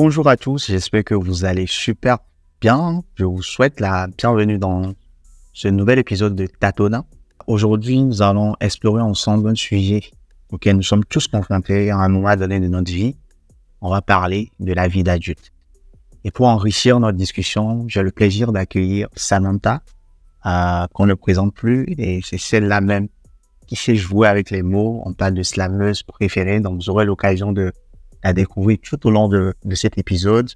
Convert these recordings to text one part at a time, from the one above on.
Bonjour à tous, j'espère que vous allez super bien. Je vous souhaite la bienvenue dans ce nouvel épisode de Tatona. Aujourd'hui, nous allons explorer ensemble un sujet auquel nous sommes tous confrontés à un moment donné de notre vie. On va parler de la vie d'adulte. Et pour enrichir notre discussion, j'ai le plaisir d'accueillir Samantha, euh, qu'on ne présente plus, et c'est celle-là même qui sait jouer avec les mots. On parle de slameuse préférée, donc vous aurez l'occasion de la découvrir tout au long de, de cet épisode.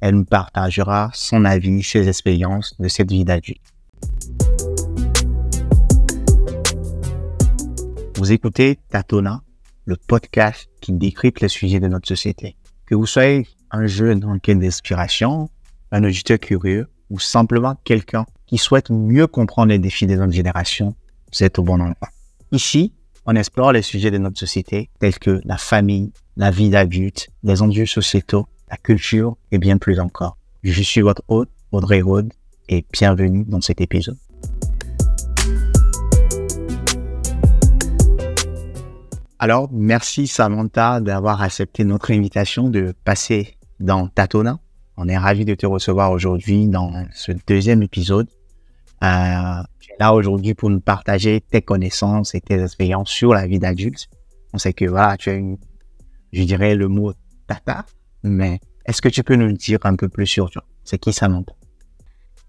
Elle nous partagera son avis, ses expériences de cette vie d'adulte. Vous écoutez Tatona, le podcast qui décrypte les sujets de notre société. Que vous soyez un jeune en quête d'inspiration, un auditeur curieux ou simplement quelqu'un qui souhaite mieux comprendre les défis de notre génération, vous êtes au bon endroit. Ici, on explore les sujets de notre société tels que la famille, la vie d'adulte, les enjeux sociétaux, la culture et bien plus encore. Je suis votre hôte, Audrey Rode, et bienvenue dans cet épisode. Alors, merci Samantha d'avoir accepté notre invitation de passer dans Tatona. On est ravi de te recevoir aujourd'hui dans ce deuxième épisode. Euh, tu es là aujourd'hui pour nous partager tes connaissances et tes expériences sur la vie d'adulte. On sait que voilà, tu as une, je dirais le mot tata, mais est-ce que tu peux nous dire un peu plus sur toi C'est qui Samantha?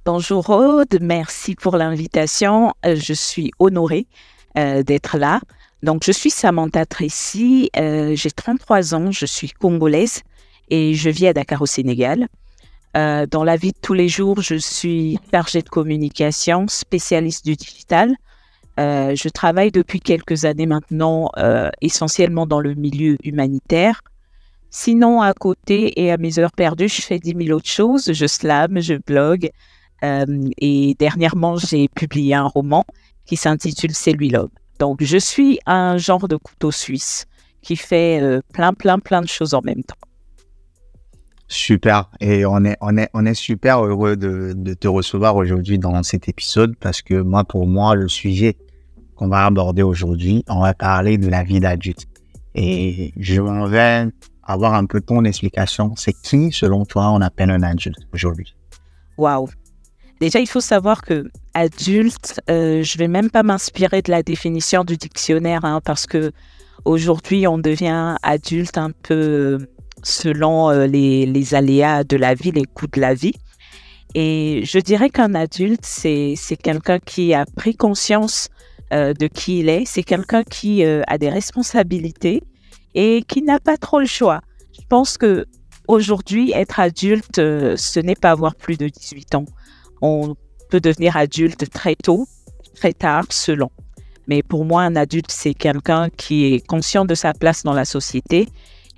Bonjour Aude, merci pour l'invitation. Euh, je suis honorée euh, d'être là. Donc, je suis Samantha Tracy, euh, j'ai 33 ans, je suis congolaise et je vis à Dakar au Sénégal. Dans la vie de tous les jours, je suis chargée de communication, spécialiste du digital. Euh, je travaille depuis quelques années maintenant euh, essentiellement dans le milieu humanitaire. Sinon, à côté et à mes heures perdues, je fais 10 000 autres choses. Je slam, je blogue. Euh, et dernièrement, j'ai publié un roman qui s'intitule C'est lui l'homme. Donc, je suis un genre de couteau suisse qui fait plein, plein, plein de choses en même temps. Super. Et on est, on est, on est super heureux de te recevoir aujourd'hui dans cet épisode parce que moi, pour moi, le sujet qu'on va aborder aujourd'hui, on va parler de la vie d'adulte. Et je m'en vais avoir un peu ton explication. C'est qui, selon toi, on appelle un adulte aujourd'hui? Waouh. Déjà, il faut savoir que adulte, euh, je vais même pas m'inspirer de la définition du dictionnaire hein, parce que aujourd'hui, on devient adulte un peu euh, selon euh, les, les aléas de la vie, les coups de la vie. Et je dirais qu'un adulte, c'est c'est quelqu'un qui a pris conscience euh, de qui il est. C'est quelqu'un qui euh, a des responsabilités et qui n'a pas trop le choix. Je pense que aujourd'hui, être adulte, euh, ce n'est pas avoir plus de 18 ans. On peut devenir adulte très tôt, très tard, selon. Mais pour moi, un adulte, c'est quelqu'un qui est conscient de sa place dans la société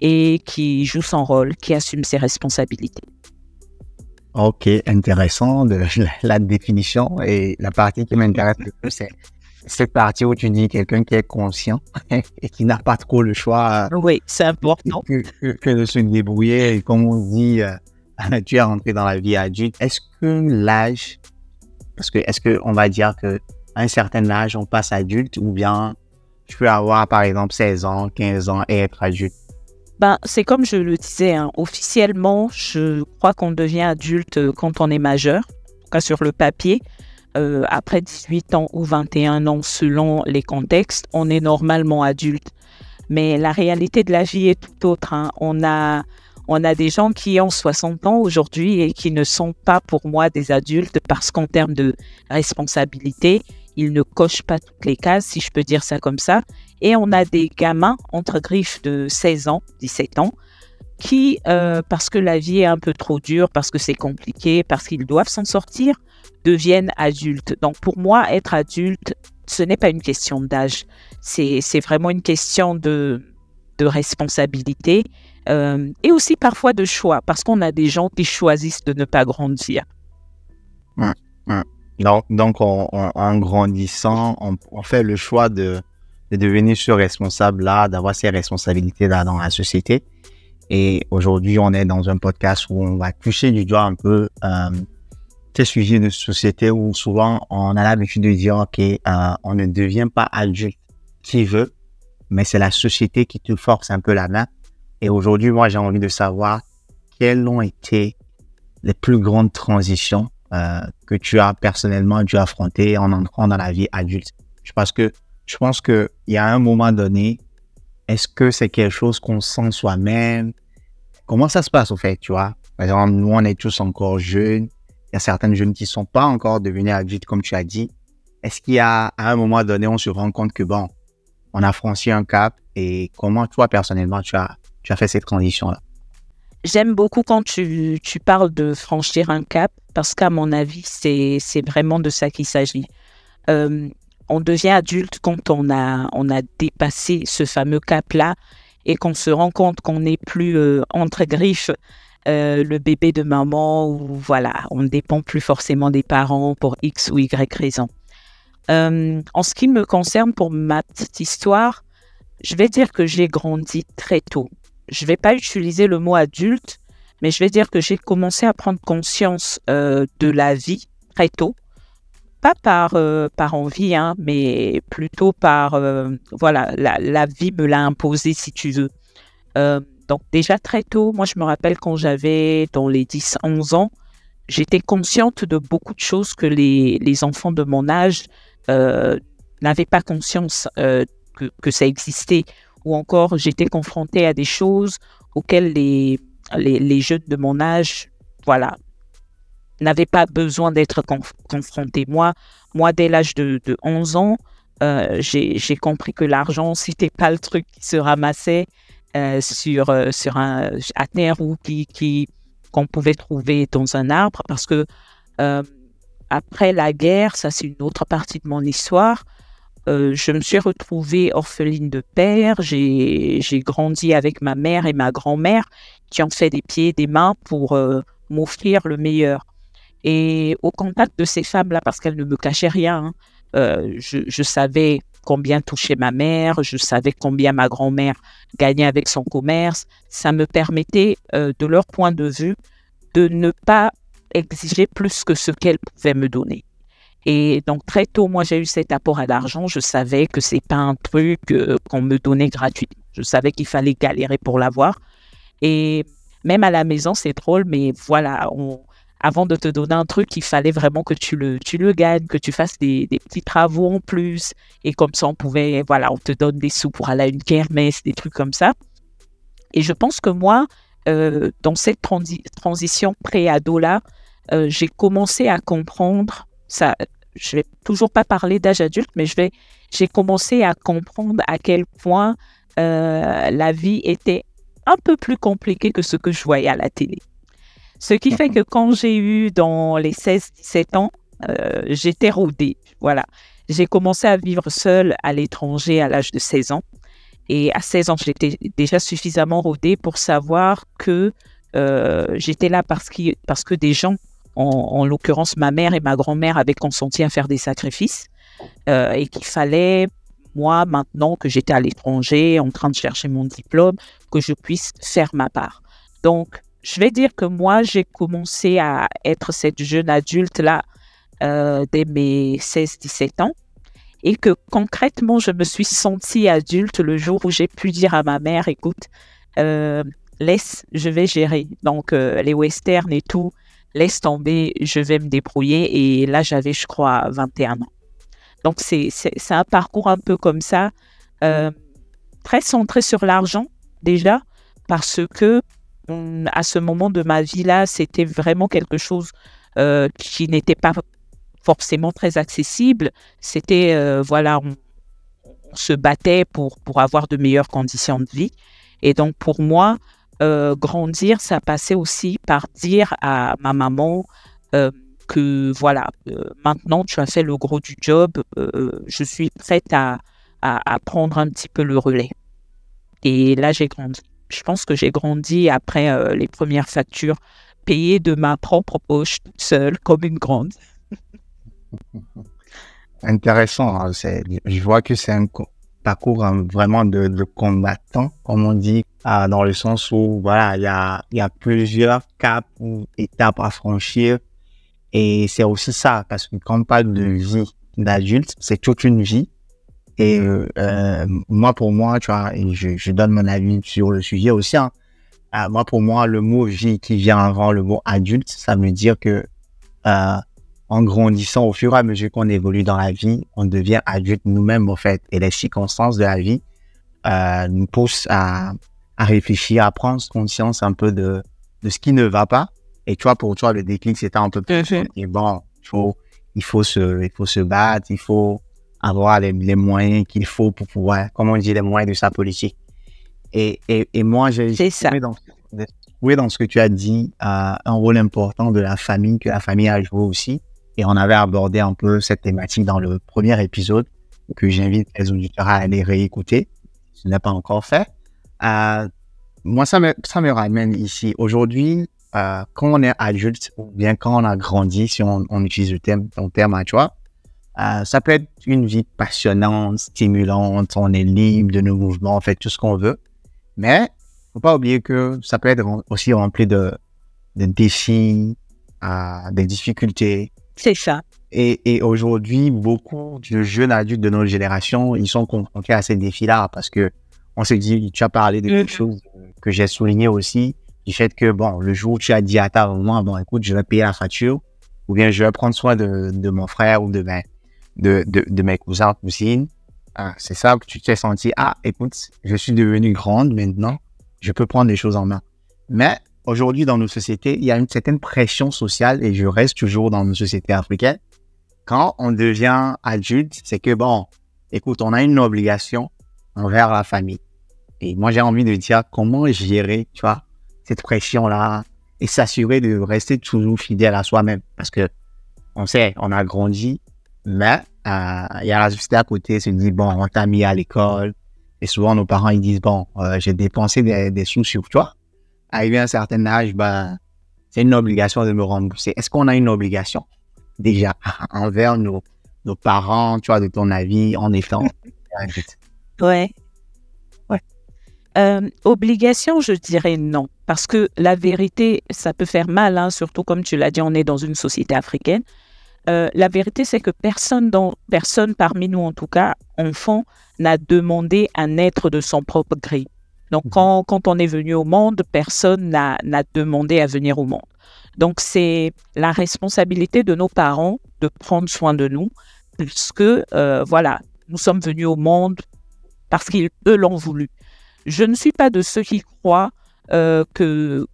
et qui joue son rôle, qui assume ses responsabilités. Ok, intéressant la définition. Et la partie qui m'intéresse le plus, c'est cette partie où tu dis quelqu'un qui est conscient et qui n'a pas trop le choix Oui, c'est important. que, que- que de se débrouiller. Et comme on dit, euh, tu es rentré dans la vie adulte. Est-ce que l'âge, parce que est-ce que on va dire que à un certain âge, on passe adulte ou bien tu peux avoir par exemple 16 ans, 15 ans et être adulte? Ben, c'est comme je le disais, hein, officiellement, je crois qu'on devient adulte euh, quand on est majeur, en tout cas sur le papier. Euh, après 18 ans ou 21 ans, selon les contextes, on est normalement adulte. Mais la réalité de la vie est tout autre. hein. On, a, on a des gens qui ont 60 ans aujourd'hui et qui ne sont pas pour moi des adultes parce qu'en termes de responsabilité, ils ne cochent pas toutes les cases, si je peux dire ça comme ça. Et on a des gamins entre griffes de 16 ans, 17 ans, qui, euh, parce que la vie est un peu trop dure, parce que c'est compliqué, parce qu'ils doivent s'en sortir, deviennent adultes. Donc pour moi, être adulte, ce n'est pas une question d'âge, c'est c'est vraiment une question de, de responsabilité euh, et aussi parfois de choix, parce qu'on a des gens qui choisissent de ne pas grandir. Donc, donc on- on- en grandissant, on, on fait le choix de, de devenir ce responsable-là, d'avoir ces responsabilités-là dans la société. Et aujourd'hui, on est dans un podcast où on va toucher du doigt un peu euh, ces sujets de société où souvent on a l'habitude de dire, OK, euh, on ne devient pas adulte qui veut, mais c'est la société qui te force un peu la main. Et aujourd'hui, moi, j'ai envie de savoir quelles ont été les plus grandes transitions euh, que tu as personnellement dû affronter en entrant dans la vie adulte Parce que je pense qu'il y a un moment donné, est-ce que c'est quelque chose qu'on sent soi-même? Comment ça se passe au fait, tu vois? Par exemple, nous, on est tous encore jeunes. Il y a certaines jeunes qui ne sont pas encore devenues adultes, comme tu as dit. Est-ce qu'il y a, à un moment donné, on se rend compte que, bon, on a franchi un cap et comment toi, personnellement, tu as, tu as fait cette transition-là? J'aime beaucoup quand tu, tu, parles de franchir un cap parce qu'à mon avis, c'est vraiment de ça qu'il s'agit. Euh, on devient adulte quand on a, on a dépassé ce fameux cap-là et qu'on se rend compte qu'on n'est plus euh, entre griffes euh, le bébé de maman ou voilà, on ne dépend plus forcément des parents pour X ou Y raison. en ce qui me concerne, pour ma petite histoire, je vais dire que j'ai grandi très tôt je ne vais pas utiliser le mot adulte, mais je vais dire que j'ai commencé à prendre conscience euh, de la vie très tôt. Pas par, euh, par envie, hein, mais plutôt par, euh, voilà, la, vie me l'a imposé, si tu veux. donc déjà très tôt, moi je me rappelle quand j'avais dans les 10-11 ans, j'étais consciente de beaucoup de choses que les, les enfants de mon âge n'avaient pas conscience que, que ça existait ou encore j'étais confrontée à des choses auxquelles les, les, jeunes de mon âge, voilà, n'avaient pas besoin d'être confrontés. Moi, moi, dès l'âge de, 11 ans, euh, j'ai compris que l'argent, c'était pas le truc qui se ramassait euh, sur, euh, sur un, à ou qui, qu'on pouvait trouver dans un arbre, parce que après la guerre, ça c'est une autre partie de mon histoire, je me suis retrouvée orpheline de père. J'ai grandi avec ma mère et ma grand-mère qui ont fait des pieds et des mains pour m'offrir le meilleur. Et au contact de ces femmes-là, parce qu'elles ne me cachaient rien, hein, euh, je, savais combien touchait ma mère, je savais combien ma grand-mère gagnait avec son commerce. Ça me permettait, de leur point de vue, de ne pas exiger plus que ce qu'elles pouvaient me donner. Et donc très tôt, moi j'ai eu cet apport à l'argent. Je savais que c'est pas un truc euh, qu'on me donnait gratuitement. Je savais qu'il fallait galérer pour l'avoir. Et même à la maison, c'est drôle, mais voilà, avant de te donner un truc, il fallait vraiment que tu le, tu le gagnes, que tu fasses des, petits travaux en plus. Et comme ça, on pouvait, voilà, on te donne des sous pour aller à une kermesse, des trucs comme ça. Et je pense que moi, euh, dans cette transition pré-ado-là, euh, j'ai commencé à comprendre ça, je vais toujours pas parler d'âge adulte, mais je vais, j'ai commencé à comprendre à quel point euh, la vie était un peu plus compliquée que ce que je voyais à la télé. Ce qui fait que quand j'ai eu dans les 16-17 ans, euh, j'étais rodée. Voilà. J'ai commencé à vivre seule à l'étranger à l'âge de 16 ans. Et à 16 ans, j'étais déjà suffisamment rodée pour savoir que euh, j'étais là parce que, parce que des gens en, l'occurrence, ma mère et ma grand-mère avaient consenti à faire des sacrifices euh, et qu'il fallait, moi, maintenant que j'étais à l'étranger, en train de chercher mon diplôme, que je puisse faire ma part. Donc, je vais dire que moi, j'ai commencé à être cette jeune adulte-là euh, dès mes 16-17 ans et que concrètement, je me suis sentie adulte le jour où j'ai pu dire à ma mère, écoute, euh, laisse, je vais gérer. Donc, les westerns et tout, laisse tomber, je vais me débrouiller. Et là, j'avais, je crois, 21 ans. Donc, c'est un parcours un peu comme ça, euh, très centré sur l'argent déjà, parce que à ce moment de ma vie-là, c'était vraiment quelque chose euh, qui n'était pas forcément très accessible. C'était, euh, voilà, on, se battait pour, pour avoir de meilleures conditions de vie. Et donc, pour moi, euh, grandir, ça passait aussi par dire à ma maman que voilà, maintenant tu as fait le gros du job, je suis prête à, à, prendre un petit peu le relais. Et là, j'ai grandi. Je pense que j'ai grandi après les premières factures payées de ma propre poche, seule, comme une grande. Intéressant. Hein, je vois que c'est un, parcours hein, vraiment de, de, combattant, comme on dit, ah, dans le sens où voilà, il y a, y a plusieurs caps ou étapes à franchir. Et c'est aussi ça, parce que quand on parle de vie d'adulte, c'est toute une vie. Et euh, moi, pour moi, tu vois, et je, je, donne mon avis sur le sujet aussi, hein, euh, moi, pour moi, le mot vie qui vient avant le mot adulte, ça veut dire que euh, en grandissant au fur et à mesure qu'on évolue dans la vie, on devient adulte nous-mêmes, en fait. Et les circonstances de la vie euh, nous poussent à, à réfléchir, à prendre conscience un peu de, de ce qui ne va pas. Et toi, pour toi, le déclic, c'était un peu plus. Et bon, il faut, il faut se, il faut se battre, il faut avoir les, les moyens qu'il faut pour pouvoir, comme on dit, les moyens de sa politique. Et, et, et moi, j'ai trouvé dans, dans ce que tu as dit euh, un rôle important de la famille, que la famille a joué aussi. Et on avait abordé un peu cette thématique dans le premier épisode que j'invite les auditeurs à aller réécouter. Ce n'est pas encore fait. Euh, moi, ça me, ça me ramène ici. Aujourd'hui, euh, quand on est adulte ou bien quand on a grandi, si on, on utilise le terme, ton terme à toi, euh, ça peut être une vie passionnante, stimulante, on est libre de nos mouvements, on fait tout ce qu'on veut. Mais faut pas oublier que ça peut être aussi rempli de, de défis, euh, des difficultés. C'est ça. Et, et aujourd'hui, beaucoup de jeunes adultes de notre génération, ils sont confrontés à ces défis-là parce que on se dit, tu as parlé de quelque mm. chose que j'ai souligné aussi, du fait que, bon, le jour où tu as dit à ta maman, bon, écoute, je vais payer la facture, ou bien je vais prendre soin de, de mon frère ou de, ben, de, de, de mes cousins, cousines, ah, c'est ça que tu t'es senti, ah, écoute, je suis devenue grande maintenant, je peux prendre les choses en main. Mais aujourd'hui, dans nos sociétés, il y a une certaine pression sociale, et je reste toujours dans nos sociétés africaines. Quand on devient adulte, c'est que, bon, écoute, on a une obligation envers la famille. Et moi, j'ai envie de dire comment gérer, tu vois, cette pression-là et s'assurer de rester toujours fidèle à soi-même? Parce que on sait, on a grandi, mais euh, il y a la société à côté se dit, bon, on t'a mis à l'école. Et souvent, nos parents, ils disent, bon, euh, j'ai dépensé des, des, sous sur toi. Arrivé à un certain âge, ben, c'est une obligation de me rembourser. Est-ce qu'on a une obligation? Déjà envers nos, nos parents, tu vois, de ton avis, en étant Ouais. Ouais. Euh, obligation, je dirais non. Parce que la vérité, ça peut faire mal, hein, surtout comme tu l'as dit, on est dans une société africaine. Euh, la vérité, c'est que personne, dans, personne parmi nous, en tout cas, enfant, n'a demandé à naître de son propre gré. Donc, mhm. quand, quand, on est venu au monde, personne n'a demandé à venir au monde. Donc, c'est la responsabilité de nos parents de prendre soin de nous, puisque, euh, voilà, nous sommes venus au monde parce qu'ils, eux, l'ont voulu. Je ne suis pas de ceux qui croient euh, que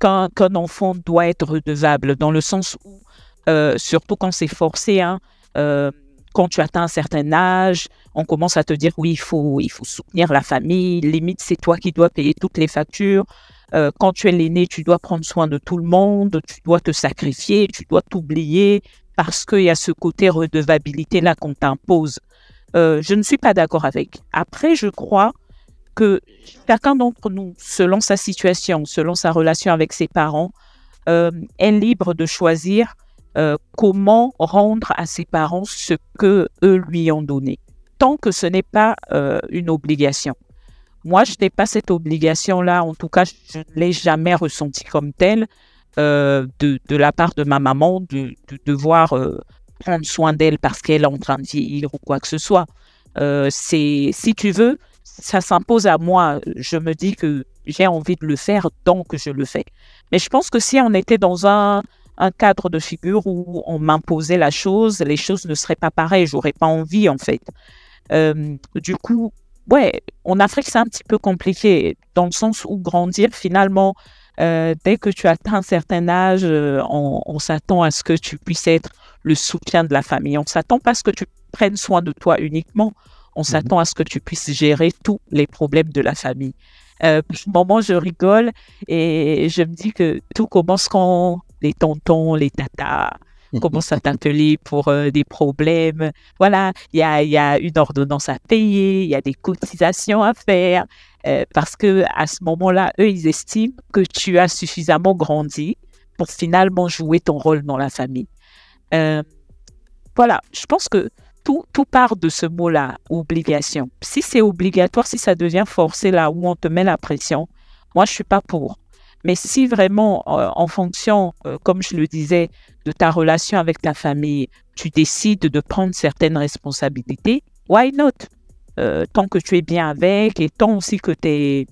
qu'un enfant doit être redevable, dans le sens où euh, surtout quand c'est forcé. Hein, euh, quand tu atteins un certain âge, on commence à te dire oui, il faut, il faut soutenir la famille. Limite, c'est toi qui dois payer toutes les factures. Euh, quand tu es l'aîné, tu dois prendre soin de tout le monde, tu dois te sacrifier, tu dois t'oublier parce qu'il y a ce côté redevabilité-là qu'on t'impose. je ne suis pas d'accord avec. Après, je crois que chacun d'entre nous, selon sa situation, selon sa relation avec ses parents, est libre de choisir euh, comment rendre à ses parents ce que eux lui ont donné, tant que ce n'est pas euh, une obligation. Moi, je n'ai pas cette obligation-là, en tout cas, je ne l'ai jamais ressentie comme telle euh, de, la part de ma maman, de, de devoir prendre soin d'elle parce qu'elle est en train de vieillir ou quoi que ce soit. c'est, si tu veux, ça s'impose à moi. Je me dis que j'ai envie de le faire, donc je le fais. Mais je pense que si on était dans un, un cadre de figure où on m'imposait la chose, les choses ne seraient pas pareilles, j'aurais pas envie en fait. Euh, du coup, ouais, en Afrique c'est un petit peu compliqué dans le sens où grandir finalement, euh, dès que tu atteins un certain âge, euh, on, s'attend à ce que tu puisses être le soutien de la famille. On s'attend pas à ce que tu prennes soin de toi uniquement. On mmh s'attend à ce que tu puisses gérer tous les problèmes de la famille. Euh, moment, je rigole et je me dis que tout commence quand les tontons, les tatas commencent à t'atteler pour euh, des problèmes. Voilà, il y a, y a, une ordonnance à payer, il y a des cotisations à faire, euh, parce que à ce moment-là, eux, ils estiment que tu as suffisamment grandi pour finalement jouer ton rôle dans la famille. Euh, voilà, je pense que tout, tout part de ce mot-là, obligation. Si c'est obligatoire, si ça devient forcé là où on te met la pression, moi, je suis pas pour. Mais si vraiment, euh, en fonction, euh, comme je le disais, de ta relation avec ta famille, tu décides de prendre certaines responsabilités, why not? Euh, Tant que tu es bien avec et tant aussi que tes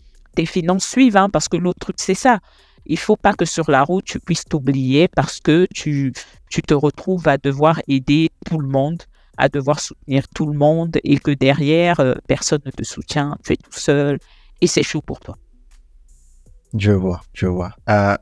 finances suivent, hein, parce que l'autre truc, c'est ça. Il faut pas que sur la route, tu puisses t'oublier parce que tu, tu te retrouves à devoir aider tout le monde, à devoir soutenir tout le monde et que derrière, euh, personne ne te soutient, tu es tout seul et c'est chaud pour toi. Je vois, je vois. Euh,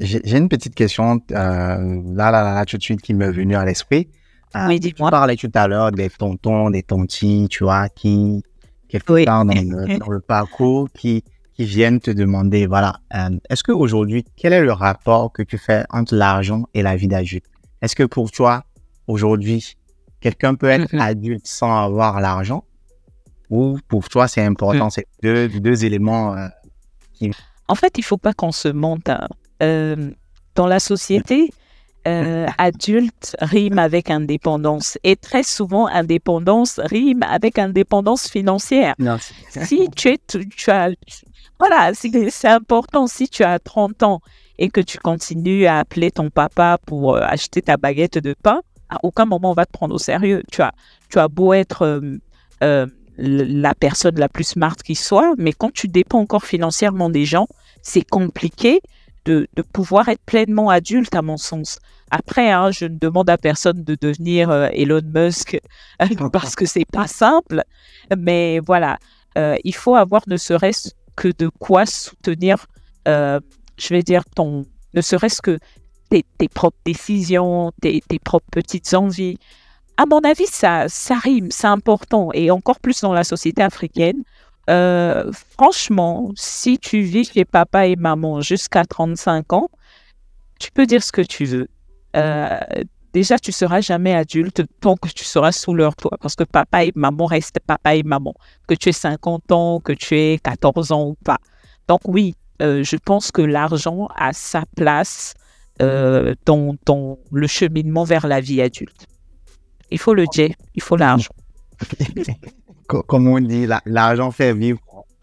j'ai une petite question euh, là, là, là, tout de suite qui m'est venue à l'esprit. oui, dis-moi. Tu parlais tout à l'heure des tontons, des tontis, tu vois, qui, quelque part dans le, dans le parcours, qui, qui viennent te demander, voilà, euh, est-ce qu'aujourd'hui, quel est le rapport que tu fais entre l'argent et la vie d'adulte? Est-ce que pour toi, aujourd'hui, quelqu'un peut être adulte sans avoir l'argent? Ou pour toi, c'est important, mm. c'est deux, deux éléments euh, qui... En fait, il faut pas qu'on se monte. Hein. Euh, dans la société, euh, adulte rime avec indépendance. Et très souvent, indépendance rime avec indépendance financière. si tu, es, tu, as... Voilà, c'est important. Si tu as 30 ans et que tu continues à appeler ton papa pour euh, acheter ta baguette de pain, à aucun moment on va te prendre au sérieux. Tu as, tu as beau être euh, la personne la plus smart qui soit, mais quand tu dépends encore financièrement des gens, c'est compliqué de, pouvoir être pleinement adulte, à mon sens. Après, hein, je ne demande à personne de devenir euh, Elon Musk parce que c'est pas simple, mais voilà, euh, il faut avoir ne serait-ce que de quoi soutenir, euh, je vais dire, ton, ne serait-ce que tes, propres décisions, tes, tes, propres petites envies. À mon avis, ça, ça rime, c'est important, et encore plus dans la société africaine euh, franchement, si tu vis chez papa et maman jusqu'à 35 ans, tu peux dire ce que tu veux. Euh, déjà, tu seras jamais adulte tant que tu seras sous leur toit, parce que papa et maman restent papa et maman, que tu aies 50 ans, que tu aies 14 ans ou pas. Donc oui, euh, je pense que l'argent a sa place dans, dans, le cheminement vers la vie adulte. Il faut le dire, il faut l'argent. comme on dit, l'argent fait vivre.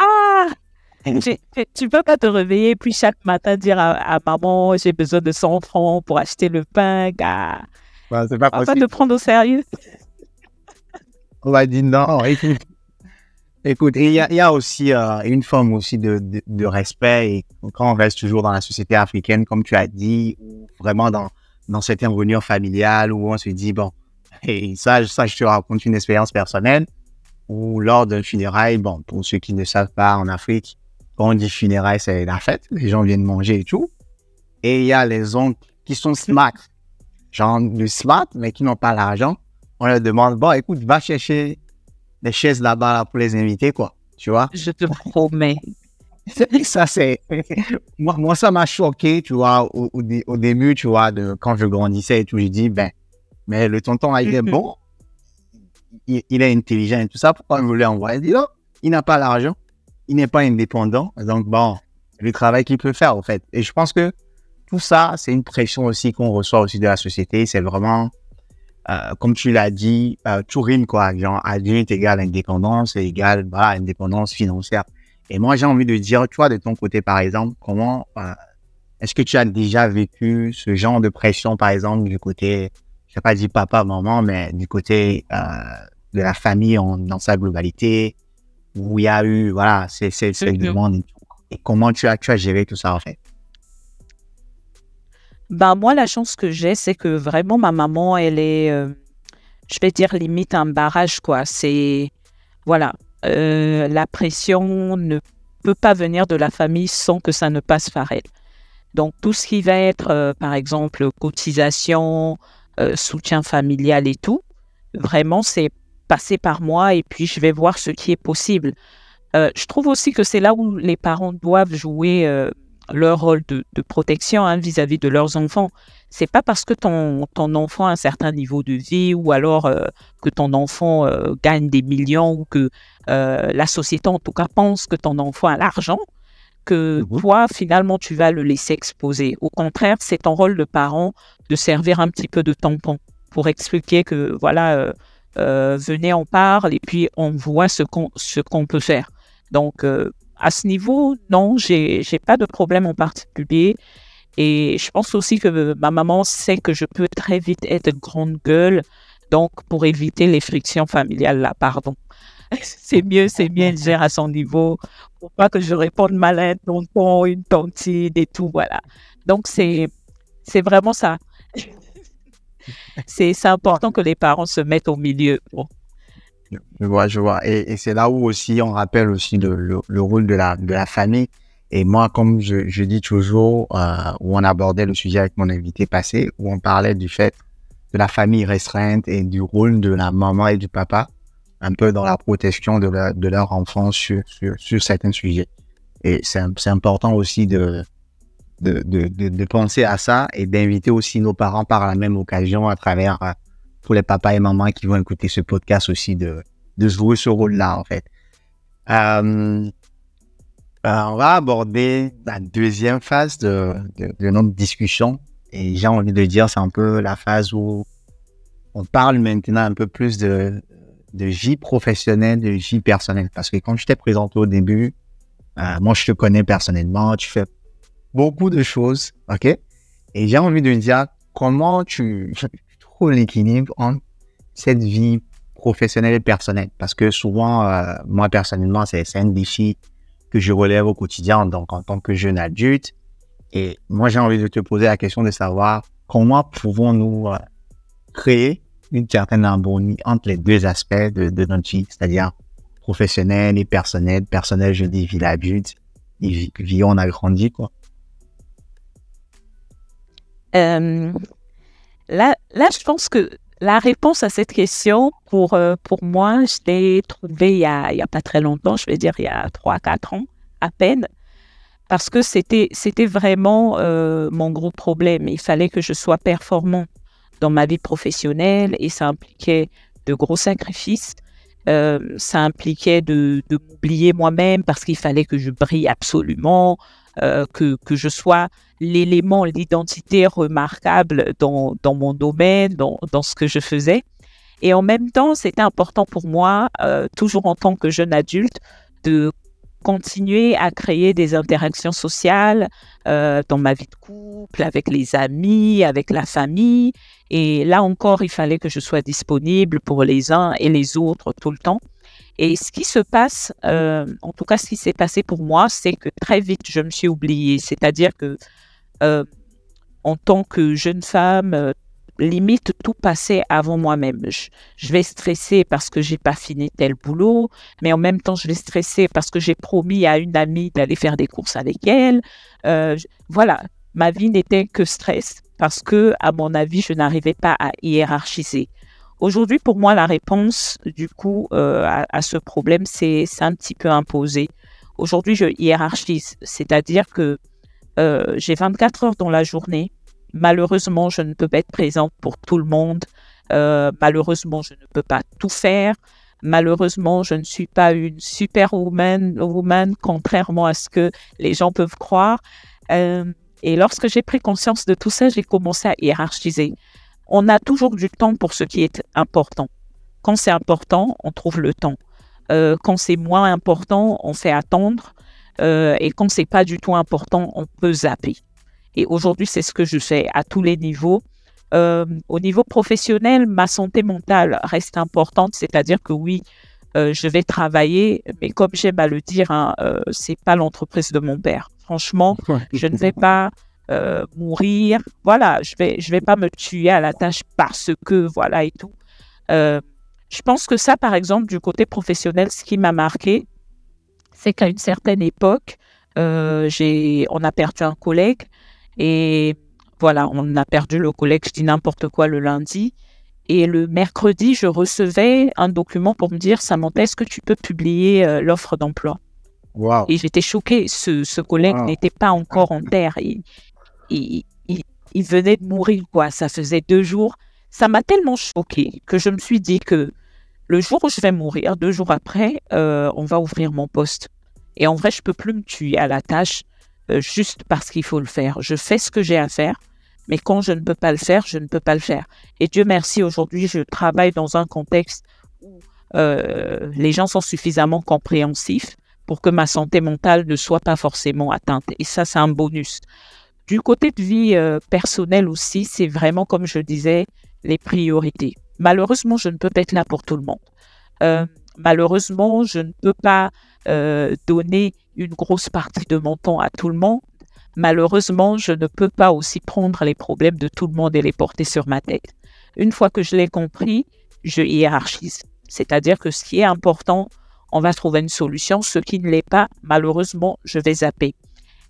ah tu, peux pas te réveiller puis chaque matin dire à, maman j'ai besoin de 100 francs pour acheter le pain, gars. c'est pas possible. Pas te prendre au sérieux. On va dire non. Écoute, il y, a, aussi euh, une forme aussi de, respect et quand on reste toujours dans la société africaine, comme tu as dit, vraiment dans, dans cette réunion familiale où on se dit, bon, et ça, ça, je te raconte une expérience personnelle où lors d'un funérail, bon, pour ceux qui ne savent pas, en Afrique, quand on dit funérailles, c'est la fête. Les gens viennent manger et tout. Et il y a les oncles qui sont smart. Genre, le smart, mais qui n'ont pas l'argent. On leur demande, bon, écoute, va chercher des chaises là-bas là, pour les invités, quoi. Tu vois? Je te promets. Ça, c'est. moi, moi, ça m'a choqué, tu vois, au, au, début, tu vois, de, quand je grandissais et tout. Je dis, ben, mais le tonton, il est bon, il, est intelligent et tout ça. Pourquoi il voulait envoyer? Il dit non, il n'a pas l'argent, il n'est pas indépendant. Donc, bon, le travail qu'il peut faire, en fait. Et je pense que tout ça, c'est une pression aussi qu'on reçoit aussi de la société. C'est vraiment, euh, comme tu l'as dit, euh, tout rime, quoi. Genre, adulte égale indépendance égale, voilà, indépendance financière. Et moi, j'ai envie de dire, toi, de ton côté, par exemple, comment, euh, est-ce que tu as déjà vécu ce genre de pression, par exemple, du côté je n'ai pas dit papa, maman, mais du côté euh, de la famille en, dans sa globalité, où il y a eu, voilà, ces, ces, demandes et tout. Et comment tu as, tu as géré tout ça, en fait? Ben, moi, la chance que j'ai, c'est que vraiment, ma maman, elle est, euh, je vais dire, limite un barrage, quoi. C'est, voilà, euh, la pression ne peut pas venir de la famille sans que ça ne passe par elle. Donc, tout ce qui va être, par exemple, cotisation, euh, soutien familial et tout. Vraiment, c'est passer par moi et puis je vais voir ce qui est possible. Euh, je trouve aussi que c'est là où les parents doivent jouer euh, leur rôle de, protection hein, vis-à-vis de leurs enfants. C'est pas parce que ton, ton enfant a un certain niveau de vie ou alors que ton enfant gagne des millions ou que la société en tout cas pense que ton enfant a l'argent que mmh toi, finalement, tu vas le laisser exposer. Au contraire, c'est ton rôle de parent de servir un petit peu de tampon pour expliquer que, voilà, euh, euh, venez, on parle et puis on voit ce qu'on ce qu'on peut faire. Donc, euh, à ce niveau, non, j'ai j'ai pas de problème en particulier. Et je pense aussi que ma maman sait que je peux très vite être grande gueule, donc pour éviter les frictions familiales là, pardon. c'est mieux, c'est mieux, elle gère à son niveau. Pour pas que je réponde mal à un tonton, une tontine et tout, voilà. Donc, c'est, vraiment ça. c'est, important que les parents se mettent au milieu. Je vois, je vois. Et, c'est là où aussi on rappelle aussi le, le, rôle de la, de la famille. Et moi, comme je, je dis toujours, euh, où on abordait le sujet avec mon invité passé, où on parlait du fait de la famille restreinte et du rôle de la maman et du papa, un peu dans la protection de, de leur enfant sur, sur, sur certains sujets. Et c'est important aussi de, de, de, penser à ça et d'inviter aussi nos parents par la même occasion à travers euh, tous les papas et mamans qui vont écouter ce podcast aussi de, de jouer ce rôle-là en fait. Euh, euh, on va aborder la deuxième phase de, de notre discussion et j'ai envie de dire c'est un peu la phase où on parle maintenant un peu plus de, de vie professionnelle, de vie personnelle parce que quand je t'ai présenté au début, euh, moi je te connais personnellement, tu fais beaucoup de choses, ok? Et j'ai envie de dire comment tu, l'équilibre entre cette vie professionnelle et personnelle? Parce que souvent, euh, moi personnellement, c'est un défi que je relève au quotidien, donc en tant que jeune adulte. Et moi, j'ai envie de te poser la question de savoir comment pouvons-nous euh, créer une certaine harmonie entre les deux aspects de, notre vie, c'est-à-dire professionnel et personnel. Personnel, je dis vie d'adulte, vie, vie on a grandi, quoi. Euh, Là, là, je pense que la réponse à cette question, pour, euh, pour moi, je l'ai trouvée il n'y a, a, pas très longtemps, je vais dire il y a 3-4 ans à peine, parce que c'était, c'était vraiment euh, mon gros problème. Il fallait que je sois performant dans ma vie professionnelle et ça impliquait de gros sacrifices. Euh, ça impliquait de, de m'oublier moi-même parce qu'il fallait que je brille absolument, euh, que, que je sois l'élément, l'identité remarquable dans, dans mon domaine, dans, dans, ce que je faisais. Et en même temps, c'était important pour moi, euh, toujours en tant que jeune adulte, de continuer à créer des interactions sociales euh, dans ma vie de couple, avec les amis, avec la famille. Et là encore, il fallait que je sois disponible pour les uns et les autres tout le temps. Et ce qui se passe, euh, en tout cas ce qui s'est passé pour moi, c'est que très vite, je me suis oubliée. C'est-à-dire que euh, en tant que jeune femme, limite tout passait avant moi-même. Je, vais stresser parce que j'ai pas fini tel boulot, mais en même temps je vais stresser parce que j'ai promis à une amie d'aller faire des courses avec elle. Euh, voilà, ma vie n'était que stress parce que, à mon avis, je n'arrivais pas à hiérarchiser. Aujourd'hui, pour moi, la réponse, du coup, à, à, ce problème, c'est un petit peu imposé. Aujourd'hui, je hiérarchise, c'est-à-dire que euh, j'ai 24 heures dans la journée. Malheureusement, je ne peux pas être présente pour tout le monde. Euh, malheureusement, je ne peux pas tout faire. Malheureusement, je ne suis pas une superwoman, woman, contrairement à ce que les gens peuvent croire. Euh, et lorsque j'ai pris conscience de tout ça, j'ai commencé à hiérarchiser. On a toujours du temps pour ce qui est important. Quand c'est important, on trouve le temps. quand c'est moins important, on fait attendre. Euh, et quand c'est pas du tout important, on peut zapper. Et aujourd'hui, c'est ce que je fais à tous les niveaux. Euh, au niveau professionnel, ma santé mentale reste importante, c'est-à-dire que oui, euh, je vais travailler, mais comme j'aime à le dire, hein, euh, c'est pas l'entreprise de mon père. Franchement, je ne vais pas euh, mourir. Voilà, je vais, je vais pas me tuer à la tâche parce que voilà et tout. Je pense que ça, par exemple, du côté professionnel, ce qui m'a marqué, c'est qu'à une certaine époque, j'ai, on a perdu un collègue et voilà, on a perdu le collègue, je dis n'importe quoi le lundi. Et le mercredi, je recevais un document pour me dire, Samantha, est-ce que tu peux publier euh, l'offre d'emploi wow. Et j'étais choquée, ce, ce collègue wow. n'était pas encore en terre. Il, il, il, il, venait de mourir, quoi. Ça faisait deux jours. Ça m'a tellement choquée que je me suis dit que le jour où je vais mourir, deux jours après, euh, on va ouvrir mon poste. Et en vrai, je peux plus me tuer à la tâche euh, juste parce qu'il faut le faire. Je fais ce que j'ai à faire, mais quand je ne peux pas le faire, je ne peux pas le faire. Et Dieu merci, aujourd'hui, je travaille dans un contexte où euh, les gens sont suffisamment compréhensifs pour que ma santé mentale ne soit pas forcément atteinte. Et ça, c'est un bonus. Du côté de vie euh, personnelle aussi, c'est vraiment, comme je disais, les priorités malheureusement, je ne peux pas être là pour tout le monde. Malheureusement, je ne peux pas euh, donner une grosse partie de mon temps à tout le monde. Malheureusement, je ne peux pas aussi prendre les problèmes de tout le monde et les porter sur ma tête. Une fois que je l'ai compris, je hiérarchise. C'est-à-dire que ce qui est important, on va trouver une solution. Ce qui ne l'est pas, malheureusement, je vais zapper.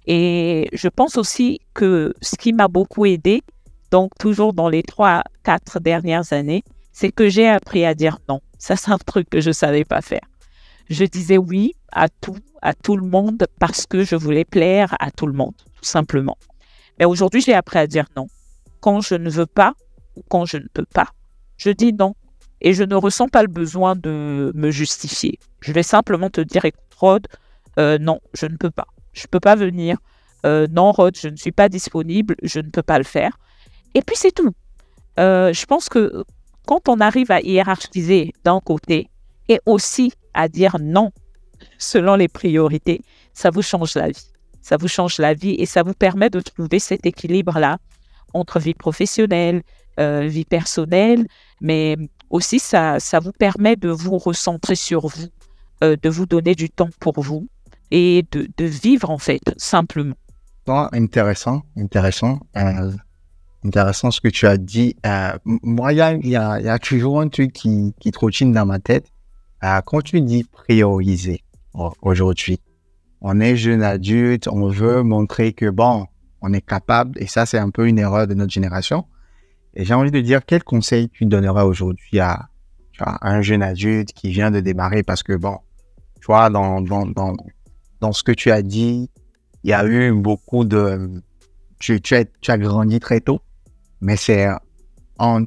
Et je pense aussi que ce qui m'a beaucoup aidé, donc toujours dans les trois, quatre dernières années, c'est que j'ai appris à dire non. Ça, c'est un truc que je ne savais pas faire. Je disais oui à tout, à tout le monde parce que je voulais plaire à tout le monde, tout simplement. Mais aujourd'hui, j'ai appris à dire non. Quand je ne veux pas ou quand je ne peux pas, je dis non. Et je ne ressens pas le besoin de me justifier. Je vais simplement te dire, Rod, euh, non, je ne peux pas. Je ne peux pas venir. Euh, non, Rod, je ne suis pas disponible, je ne peux pas le faire. Et puis c'est tout. Euh, je pense que quand on arrive à hiérarchiser d'un côté et aussi à dire non selon les priorités, ça vous change la vie. Ça vous change la vie et ça vous permet de trouver cet équilibre-là entre vie professionnelle, euh, vie personnelle, mais aussi ça, ça vous permet de vous recentrer sur vous, euh, de vous donner du temps pour vous et de, de vivre en fait simplement. Intéressant, intéressant. Euh, intéressant ce que tu as dit. Moi, il y a, y, y a, toujours un truc qui, qui trottine dans ma tête. Quand tu dis prioriser aujourd'hui, on est jeune adulte, on veut montrer que bon, on est capable, et ça, c'est un peu une erreur de notre génération. Et j'ai envie de dire, quel conseil tu donneras aujourd'hui à, à, un jeune adulte qui vient de démarrer? Parce que bon, tu vois, dans, dans, dans, dans ce que tu as dit, il y a eu beaucoup de, tu, tu, as, tu as grandi très tôt mais c'est en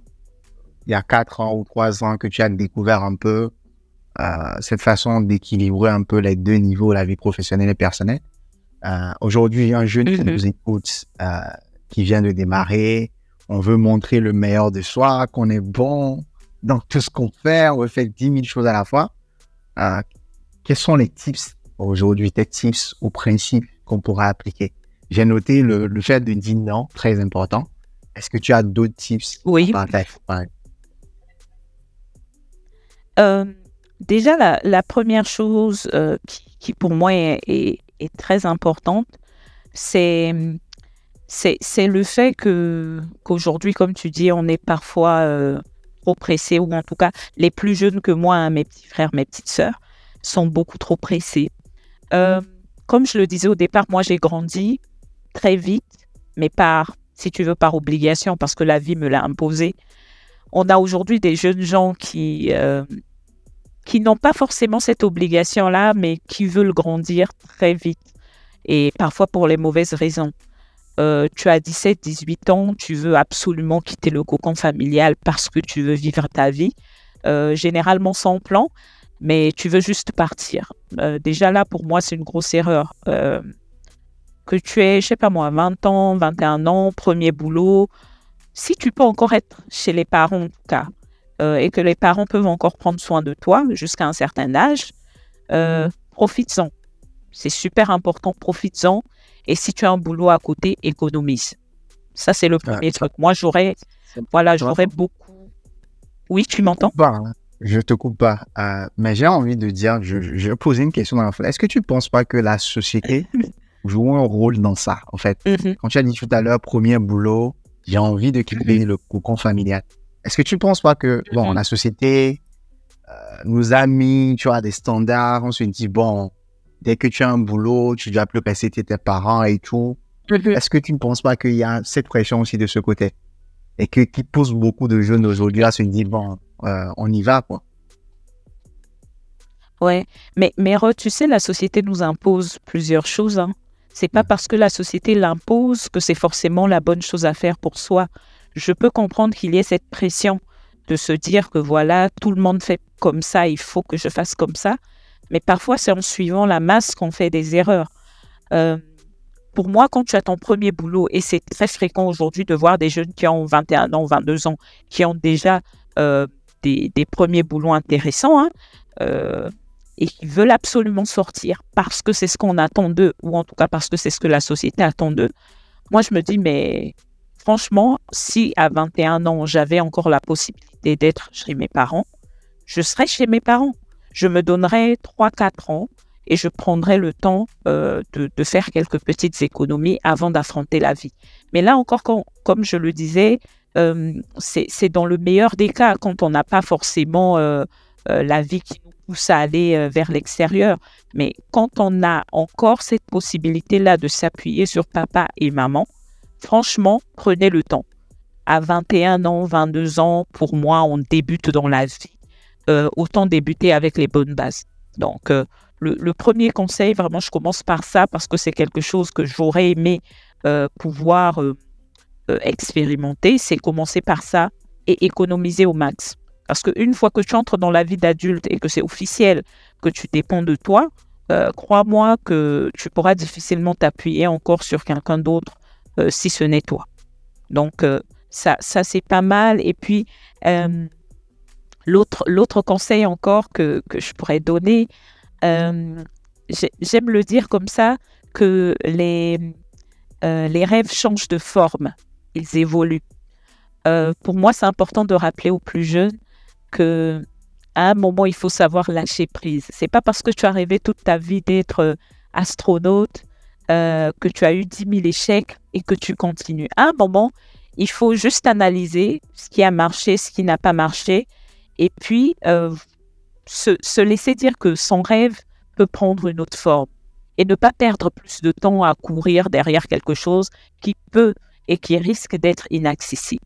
il y a quatre ans ou trois ans que tu as découvert un peu euh, cette façon d'équilibrer un peu les deux niveaux, la vie professionnelle et personnelle. Euh, Aujourd'hui, un jeune qui mm-hmm. nous écoute, euh, qui vient de démarrer, on veut montrer le meilleur de soi, qu'on est bon dans tout ce qu'on fait, on veut faire 10 000 choses à la fois. Euh, quels sont les tips aujourd'hui, tes tips ou principes qu'on pourra appliquer? J'ai noté le, le fait de dire non, très important. Est-ce que tu as d'autres tips Oui. Euh, déjà, la, première chose euh, qui, pour moi est, très importante, c'est c'est le fait que qu'aujourd'hui, comme tu dis, on est parfois euh, trop pressé, ou en tout cas, les plus jeunes que moi, hein, mes petits frères, mes petites sœurs, sont beaucoup trop pressés. comme je le disais au départ, moi, j'ai grandi très vite, mais par si tu veux, par obligation, parce que la vie me l'a imposé. On a aujourd'hui des jeunes gens qui, euh, qui n'ont pas forcément cette obligation-là, mais qui veulent grandir très vite, et parfois pour les mauvaises raisons. Euh, tu as 17, 18 ans, tu veux absolument quitter le cocon familial parce que tu veux vivre ta vie, euh, généralement sans plan, mais tu veux juste partir. déjà là, pour moi, c'est une grosse erreur que tu es, je sais pas moi, 20 ans, 21 ans, premier boulot, si tu peux encore être chez les parents en tout cas, euh, et que les parents peuvent encore prendre soin de toi jusqu'à un certain âge, euh, profites-en. C'est super important, profites-en. Et si tu as un boulot à côté, économise. Ça, c'est le premier truc. Moi, j'aurais, voilà, j'aurais beaucoup. Oui, tu m'entends? hein. Je te coupe pas. Euh, mais j'ai envie de dire, je, je vais poser une question dans la. Est-ce que tu ne penses pas que la société jouer un rôle dans ça, en fait? Mm-hmm. Quand tu as dit tout à l'heure, premier boulot, j'ai envie de quitter le cocon familial. Est-ce que tu ne penses pas que, bon, mm-hmm. la société euh, nous a mis, tu vois, des standards, on se dit, bon, dès que tu as un boulot, tu dois plus passer tes parents et tout. Mm-hmm. Est-ce que tu ne penses pas qu'il y a cette pression aussi de ce côté? Et que, qui pousse beaucoup de jeunes aujourd'hui à se dire, bon, euh, on y va, quoi. Ouais, mais, mais tu sais, la société nous impose plusieurs choses. Hein. C'est pas parce que la société l'impose que c'est forcément la bonne chose à faire pour soi. Je peux comprendre qu'il y ait cette pression de se dire que voilà, tout le monde fait comme ça, il faut que je fasse comme ça. Mais parfois, c'est en suivant la masse qu'on fait des erreurs. Euh, pour moi, quand tu as ton premier boulot, et c'est très fréquent aujourd'hui de voir des jeunes qui ont 21 ans, 22 ans, qui ont déjà euh, des, premiers boulots intéressants, hein, euh, et qui veulent absolument sortir parce que c'est ce qu'on attend d'eux, ou en tout cas parce que c'est ce que la société attend d'eux. Moi, je me dis, mais franchement, si à 21 ans, j'avais encore la possibilité d'être chez mes parents, je serais chez mes parents. je me donnerai 3-4 ans et je prendrai le temps euh, de, faire quelques petites économies avant d'affronter la vie. Mais là encore, comme je le disais, euh, c'est dans le meilleur des cas quand on n'a pas forcément euh, la vie qui nous pousse à aller vers l'extérieur. Mais quand on a encore cette possibilité-là de s'appuyer sur papa et maman, franchement, prenez le temps. À 21 ans, 22 ans, pour moi, on débute dans la vie. autant débuter avec les bonnes bases. Donc, le, premier conseil, vraiment, je commence par ça parce que c'est quelque chose que j'aurais aimé euh, pouvoir euh, euh, expérimenter, c'est commencer par ça et économiser au max. Parce qu'une fois que tu entres dans la vie d'adulte et que c'est officiel que tu dépends de toi, crois-moi que tu pourras difficilement t'appuyer encore sur quelqu'un d'autre si ce n'est toi. Donc, ça, ça c'est pas mal. Et puis, l'autre conseil encore que, que, je pourrais donner, euh, j'aime le dire comme ça, que les, euh, les rêves changent de forme, ils évoluent. Euh, pour moi, c'est important de rappeler aux plus jeunes que à un moment, il faut savoir lâcher prise. C'est pas parce que tu as rêvé toute ta vie d'être astronaute que tu as eu 10 000 échecs et que tu continues. À un moment, il faut juste analyser ce qui a marché, ce qui n'a pas marché, et puis se, laisser dire que son rêve peut prendre une autre forme et ne pas perdre plus de temps à courir derrière quelque chose qui peut et qui risque d'être inaccessible.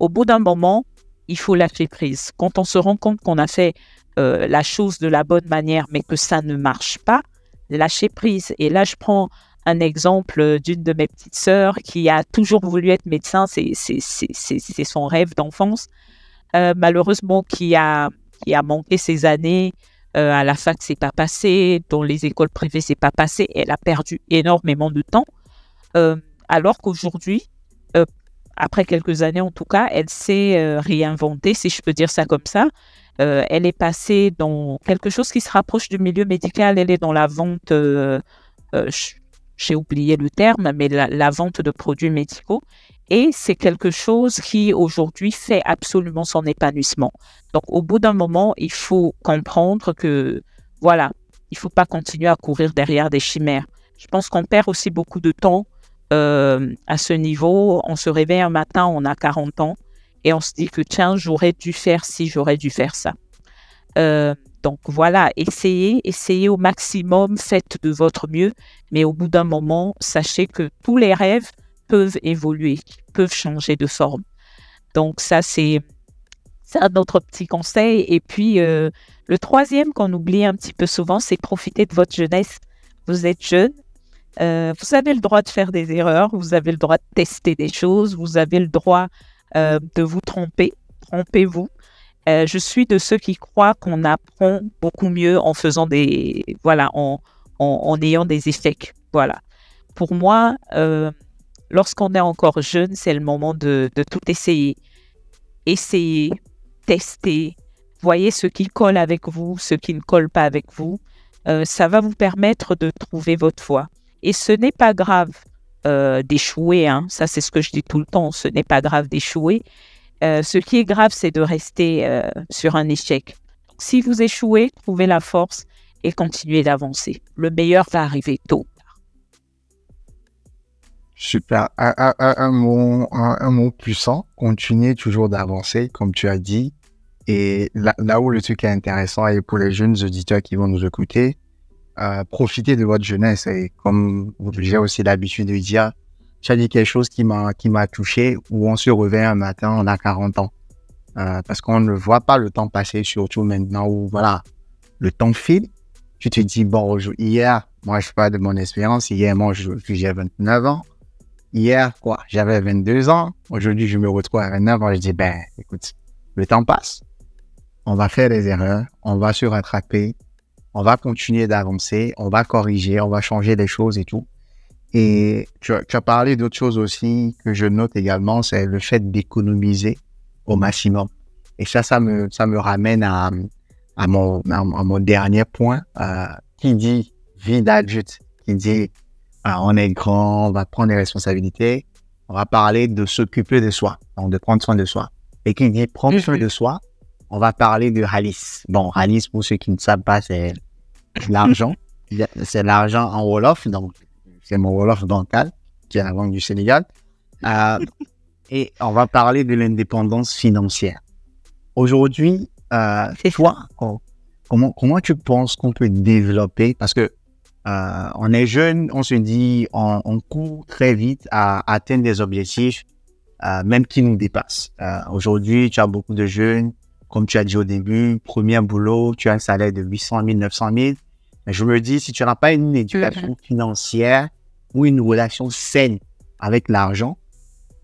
Au bout d'un moment, il faut lâcher prise. Quand on se rend compte qu'on a fait euh, la chose de la bonne manière, mais que ça ne marche pas, lâcher prise. Et là, je prends un exemple d'une de mes petites sœurs qui a toujours voulu être médecin, c'est son rêve d'enfance, euh, malheureusement qui a qui a manqué ses années. Euh, à la fac, c'est pas passé. Dans les écoles privées, c'est pas passé. Elle a perdu énormément de temps. Euh, alors qu'aujourd'hui, euh, après quelques années en tout cas, elle s'est réinventée, si je peux dire ça comme ça. elle est passée dans quelque chose qui se rapproche du milieu médical. Elle est dans la vente, j'ai oublié le terme, mais la, vente de produits médicaux. Et c'est quelque chose qui aujourd'hui fait absolument son épanouissement. Donc au bout d'un moment, il faut comprendre que voilà, il faut pas continuer à courir derrière des chimères. Je pense qu'on perd aussi beaucoup de temps euh, à ce niveau. On se réveille un matin, on a 40 ans et on se dit que tiens, j'aurais dû faire ci, j'aurais dû faire ça. Euh, donc voilà, essayez, essayez au maximum, faites de votre mieux, mais au bout d'un moment, sachez que tous les rêves peuvent évoluer, peuvent changer de forme. Donc ça, c'est un autre petit conseil. Et puis, euh, le troisième qu'on oublie un petit peu souvent, c'est profiter de votre jeunesse. Vous êtes jeune, euh, vous avez le droit de faire des erreurs, vous avez le droit de tester des choses, vous avez le droit euh, de vous tromper. Trompez-vous. Je suis de ceux qui croient qu'on apprend beaucoup mieux en faisant des, voilà, en, en, ayant des échecs. Voilà. Pour moi, lorsqu'on est encore jeune, c'est le moment de, tout essayer. Essayez, tester, voyez ce qui colle avec vous, ce qui ne colle pas avec vous. Euh, ça va vous permettre de trouver votre voie. Et ce n'est pas grave euh, d'échouer, hein. ça c'est ce que je dis tout le temps, ce n'est pas grave d'échouer. Euh, ce qui est grave, c'est de rester sur un échec. si vous échouez, trouvez la force et continuez d'avancer. Le meilleur va arriver tôt. Super. Un, mot, un, mot puissant. Continuez toujours d'avancer, comme tu as dit. Et là, où le truc est intéressant, et pour les jeunes auditeurs qui vont nous écouter, euh, profitez de votre jeunesse. Et comme j'ai aussi l'habitude de dire, tu as dit quelque chose qui m'a qui m'a touché, où on se réveille un matin, on a 40 ans. Euh, parce qu'on ne voit pas le temps passer, surtout maintenant où, voilà, le temps file. Tu te dis, bon, hier, moi, je parle de mon expérience. Hier, moi, j'ai 29 ans. Hier, quoi, j'avais 22 ans. Aujourd'hui, je me retrouve à 29 ans. Je dis, ben, écoute, le temps passe. On va faire des erreurs. On va se rattraper. On va continuer d'avancer. On va corriger. On va changer des choses et tout. Et tu as, parlé d'autres choses aussi que je note également, c'est le fait d'économiser au maximum. Et ça, ça me, ça me ramène à, à, mon, à, mon dernier point, euh, qui dit vie d'adulte, qui dit on est grand, on va prendre des responsabilités. On va parler de s'occuper de soi, donc de prendre soin de soi. Et qui dit prendre soin de soi, on va parler de Halis. Bon, Halis, pour ceux qui ne savent pas, c'est l'argent. c'est l'argent en Wolof, donc c'est mon Wolof dental, qui est la langue du Sénégal. Euh, et on va parler de l'indépendance financière. Aujourd'hui, euh, toi, comment, comment tu penses qu'on peut développer? Parce que euh, on est jeune, on se dit, on, on court très vite à atteindre des objectifs, euh, même qui nous dépassent. Euh, Aujourd'hui, tu as beaucoup de jeunes, comme tu as dit au début, premier boulot, tu as un salaire de 800 000, 900 000. Mais je me dis, si tu n'as pas une éducation financière ou une relation saine avec l'argent,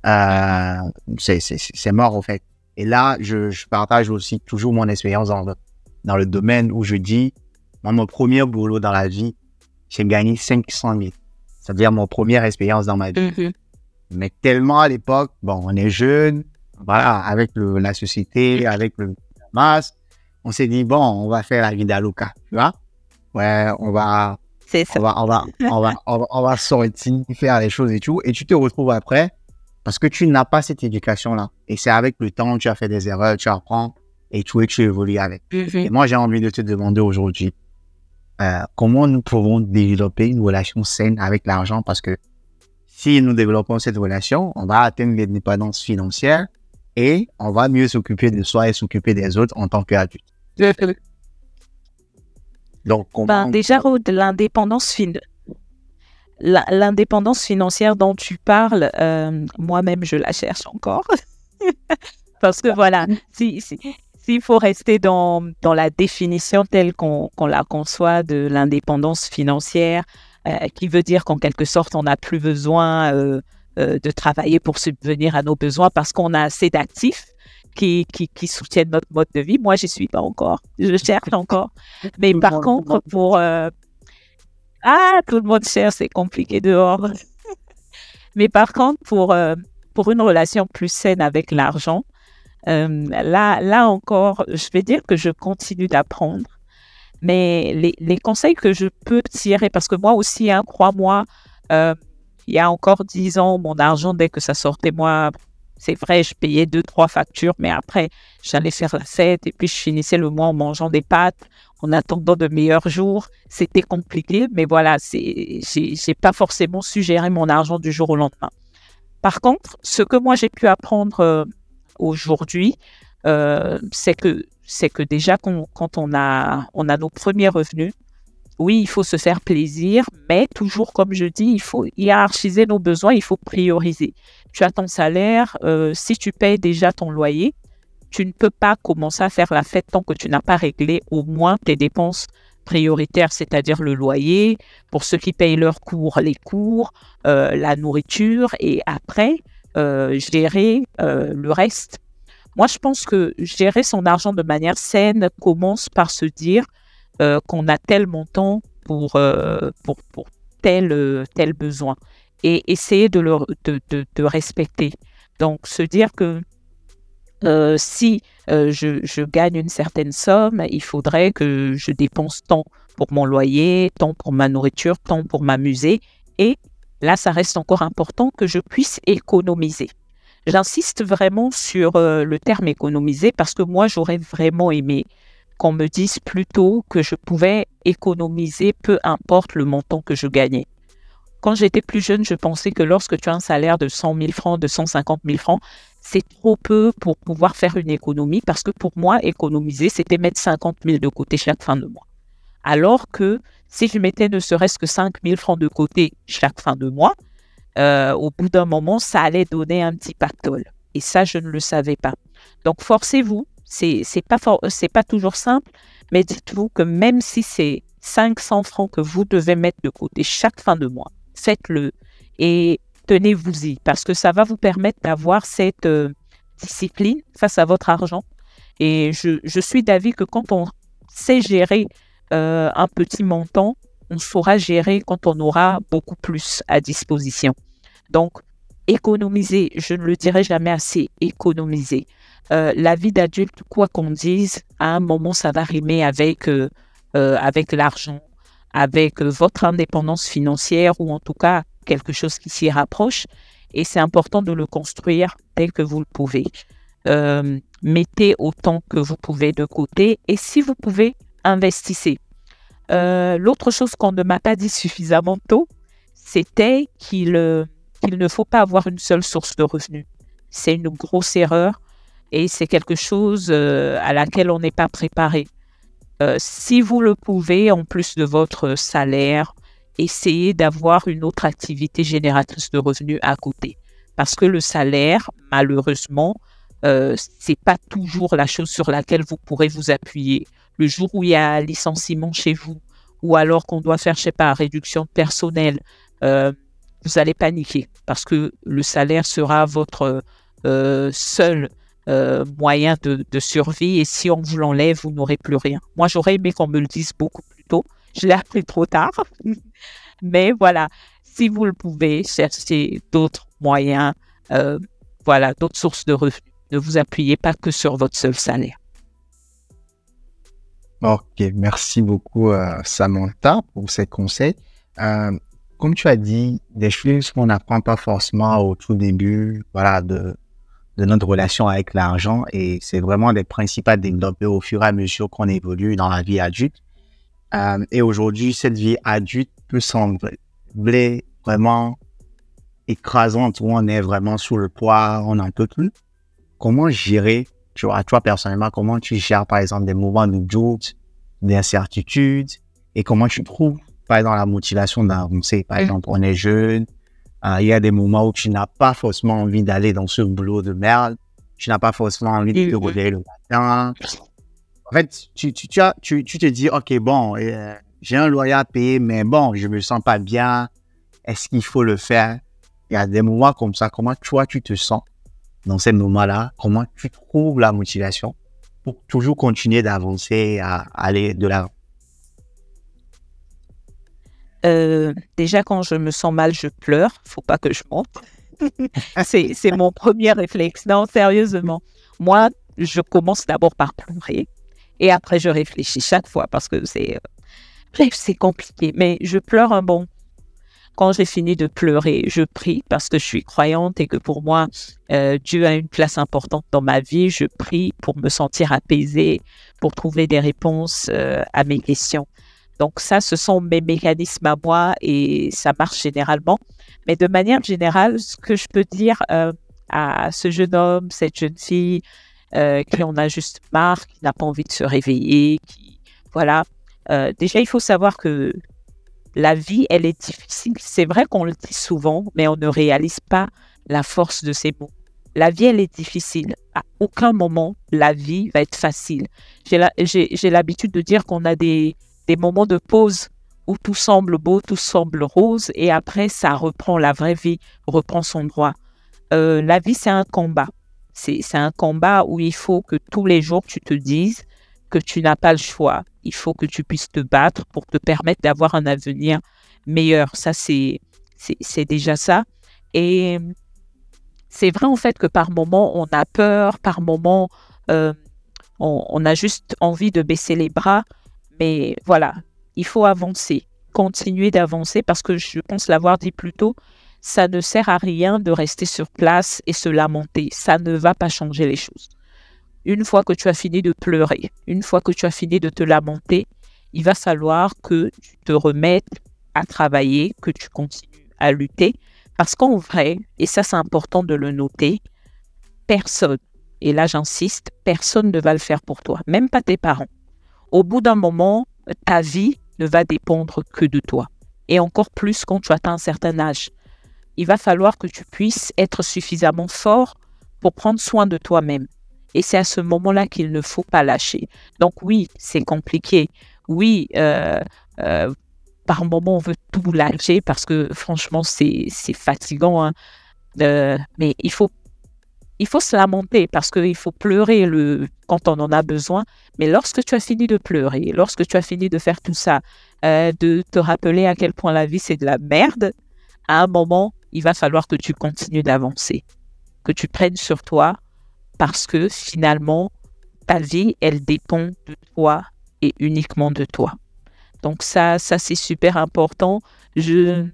euh, c'est mort en fait. Et là, je, je, partage aussi toujours mon expérience dans, dans le domaine où je dis, mon premier boulot dans la vie, j'ai gagné 500 000. C'est-à-dire mon première expérience dans ma vie. Mhm. Mais tellement à l'époque, bon, on est jeune, voilà, avec le, la société, avec le masse, on s'est dit, bon, on va faire la vie d'Aluka, tu vois? Ouais, on va, ça. On va, on va, on va, on va, sortir, faire les choses et tout. Et tu te retrouves après parce que tu n'as pas cette éducation-là. Et c'est avec le temps, tu as fait des erreurs, tu apprends et tout et tu évolues avec. Mhm. Et moi, j'ai envie de te demander aujourd'hui, euh, comment nous pouvons développer une relation saine avec l'argent? Parce que si nous développons cette relation, on va atteindre l'indépendance financière et on va mieux s'occuper de soi et s'occuper des autres en tant qu'adulte. Donc, ben, déjà, l'indépendance financière. L'indépendance financière dont tu parles, euh, moi-même, je la cherche encore. Parce que voilà, si, si, s'il faut rester dans, dans la définition telle qu'on la conçoit de l'indépendance financière, euh, qui veut dire qu'en quelque sorte, on n'a plus besoin euh, de travailler pour subvenir à nos besoins parce qu'on a assez d'actifs qui, qui, qui, soutiennent notre mode de vie. Moi, j'y suis pas encore. Je cherche encore. Mais par contre, pour... ah, tout le monde cherche, c'est compliqué dehors. Mais par contre, pour, pour une relation plus saine avec l'argent, euh, là, là encore, je vais dire que je continue d'apprendre. Mais les, les, conseils que je peux tirer, parce que moi aussi, hein, crois-moi, euh, il y a encore dix ans, mon argent, dès que ça sortait, moi, c'est vrai, je payais deux, trois factures, mais après, j'allais faire la fête et puis je finissais le mois en mangeant des pâtes, en attendant de meilleurs jours. C'était compliqué, mais voilà, j'ai pas forcément su gérer mon argent du jour au lendemain. Par contre, ce que moi j'ai pu apprendre euh, aujourd'hui, euh, c'est que c'est que déjà quand on a on a nos premiers revenus, oui, il faut se faire plaisir, mais toujours comme je dis, il faut hiérarchiser nos besoins, il faut prioriser. Tu as ton salaire, euh, si tu payes déjà ton loyer, tu ne peux pas commencer à faire la fête tant que tu n'as pas réglé au moins tes dépenses prioritaires, c'est-à-dire le loyer, pour ceux qui payent leurs cours, les cours, euh, la nourriture, et après, euh, gérer le reste. Moi, je pense que gérer son argent de manière saine commence par se dire euh, qu'on a tel montant pour, pour, pour tel, tel besoin et essayer de le de, de, respecter. Donc, se dire que si je, je, gagne une certaine somme, il faudrait que je dépense tant pour mon loyer, tant pour ma nourriture, tant pour m'amuser. Et là, ça reste encore important que je puisse économiser. J'insiste vraiment sur euh, le terme économiser parce que moi, j'aurais vraiment aimé qu'on me dise plutôt que je pouvais économiser peu importe le montant que je gagnais. Quand j'étais plus jeune, je pensais que lorsque tu as un salaire de 100 000 francs, de 150 000 francs, c'est trop peu pour pouvoir faire une économie parce que pour moi, économiser, c'était mettre 50 000 de côté chaque fin de mois. Alors que si je mettais ne serait-ce que 5 000 francs de côté chaque fin de mois, euh, au bout d'un moment, ça allait donner un petit pactole. Et ça, je ne le savais pas. Donc, forcez-vous. C'est pas c'est pas toujours simple, mais dites-vous que même si c'est 500 francs que vous devez mettre de côté chaque fin de mois, faites-le et tenez-vous-y parce que ça va vous permettre d'avoir cette euh, discipline face à votre argent. Et je, je suis d'avis que quand on sait gérer euh, un petit montant, on saura gérer quand on aura beaucoup plus à disposition. Donc, économiser, je ne le dirai jamais assez, économiser. Euh, la vie d'adulte, quoi qu'on dise, à un moment, ça va rimer avec, euh, avec l'argent, avec votre indépendance financière ou en tout cas quelque chose qui s'y rapproche. Et c'est important de le construire dès que vous le pouvez. mettez autant que vous pouvez de côté et si vous pouvez, investissez. Euh, l'autre chose qu'on ne m'a pas dit suffisamment tôt, c'était qu'il qu'il ne faut pas avoir une seule source de revenus. C'est une grosse erreur et c'est quelque chose à laquelle on n'est pas préparé. si vous le pouvez, en plus de votre salaire, essayez d'avoir une autre activité génératrice de revenus à côté. Parce que le salaire, malheureusement, euh, c'est pas toujours la chose sur laquelle vous pourrez vous appuyer. Le jour où il y a licenciement chez vous, ou alors qu'on doit faire, je sais pas, réduction de personnel, euh, vous allez paniquer parce que le salaire sera votre euh, seul euh, moyen de, survie et si on vous l'enlève, vous n'aurez plus rien. Moi, j'aurais aimé qu'on me le dise beaucoup plus tôt. Je l'ai appris trop tard. Mais voilà, si vous le pouvez, cherchez d'autres moyens, euh, voilà, d'autres sources de revenus. Ne vous appuyez pas que sur votre seul salaire. Ok, merci beaucoup euh, Samantha pour ces conseils. Comme tu as dit, des choses qu'on n'apprend pas forcément au tout début, voilà, de, de notre relation avec l'argent et c'est vraiment des principes à développer au fur et à mesure qu'on évolue dans la vie adulte. Euh, et aujourd'hui, cette vie adulte peut sembler vraiment écrasante où on est vraiment sous le poids, on n'en peut plus. Comment gérer, tu vois, toi personnellement, comment tu gères par exemple des moments de doute, d'incertitude et comment tu trouves par exemple la motivation d'avancer? Par mm. exemple, on est jeune, il y a des moments où tu n'as pas forcément envie d'aller dans ce boulot de merde, tu n'as pas forcément envie de te mm. réveiller le matin, en fait, tu, tu, tu, as, tu, tu te dis, OK, bon, euh, j'ai un loyer à payer, mais bon, je me sens pas bien. Est-ce qu'il faut le faire? Il y a des moments comme ça. Comment toi, tu te sens dans ces moments-là? Comment tu trouves la motivation pour toujours continuer d'avancer, à aller de l'avant? Euh, déjà, quand je me sens mal, je pleure. Faut pas que je monte. c'est mon premier réflexe. Non, sérieusement. Moi, je commence d'abord par pleurer. Et après, je réfléchis chaque fois parce que c'est euh, c'est compliqué. Mais je pleure un bon. Quand j'ai fini de pleurer, je prie parce que je suis croyante et que pour moi, euh, Dieu a une place importante dans ma vie. Je prie pour me sentir apaisée, pour trouver des réponses euh, à mes questions. Donc ça, ce sont mes mécanismes à moi et ça marche généralement. Mais de manière générale, ce que je peux dire à ce jeune homme, cette jeune fille, euh, qui en a juste marre, qui n'a pas envie de se réveiller, qui voilà. Euh, déjà, il faut savoir que la vie, elle est difficile. C'est vrai qu'on le dit souvent, mais on ne réalise pas la force de ces mots. La vie, elle est difficile. À aucun moment, la vie va être facile. J'ai l'habitude de dire qu'on a des, des moments de pause où tout semble beau, tout semble rose, et après, ça reprend la vraie vie, reprend son droit. Euh, la vie, c'est un combat. C'est un combat où il faut que tous les jours tu te dises que tu n'as pas le choix. Il faut que tu puisses te battre pour te permettre d'avoir un avenir meilleur. Ça, c'est déjà ça. Et c'est vrai en fait que par moment, on a peur, par moment, euh, on, on, a juste envie de baisser les bras. Mais voilà, il faut avancer, continuer d'avancer parce que je pense l'avoir dit plus tôt, ça ne sert à rien de rester sur place et se lamenter. Ça ne va pas changer les choses. Une fois que tu as fini de pleurer, une fois que tu as fini de te lamenter, il va falloir que tu te remettes à travailler, que tu continues à lutter. Parce qu'en vrai, et ça c'est important de le noter, personne, et là j'insiste, personne ne va le faire pour toi, même pas tes parents. Au bout d'un moment, ta vie ne va dépendre que de toi. Et encore plus quand tu atteins un certain âge il va falloir que tu puisses être suffisamment fort pour prendre soin de toi-même. Et c'est à ce moment-là qu'il ne faut pas lâcher. Donc oui, c'est compliqué. Oui, euh, euh, par moment, on veut tout lâcher parce que franchement, c'est fatigant. Hein. Euh, mais il faut, il faut se lamenter parce qu'il faut pleurer le, quand on en a besoin. Mais lorsque tu as fini de pleurer, lorsque tu as fini de faire tout ça, de te rappeler à quel point la vie, c'est de la merde, à un moment, il va falloir que tu continues d'avancer, que tu prennes sur toi parce que finalement, ta vie, elle dépend de toi et uniquement de toi. Donc ça, ça c'est super important. Je,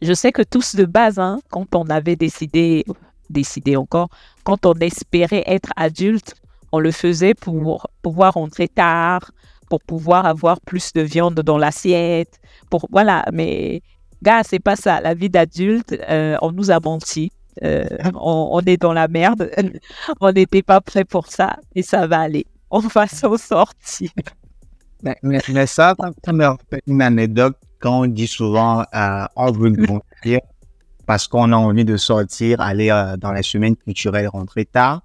je sais que tous de base, hein, quand on avait décidé, décidé encore, quand on espérait être adulte, on le faisait pour pouvoir rentrer tard, pour pouvoir avoir plus de viande dans l'assiette, pour voilà. Mais gars, c'est pas ça. La vie d'adulte, euh, on nous a menti. Euh, on, est dans la merde. on n'était pas prêt pour ça et ça va aller. On va s'en sortir. Mais, mais, ça, ça me une anecdote quand on dit souvent on veut grandir parce qu'on a envie de sortir, aller euh, dans la semaine culturelle, rentrer tard.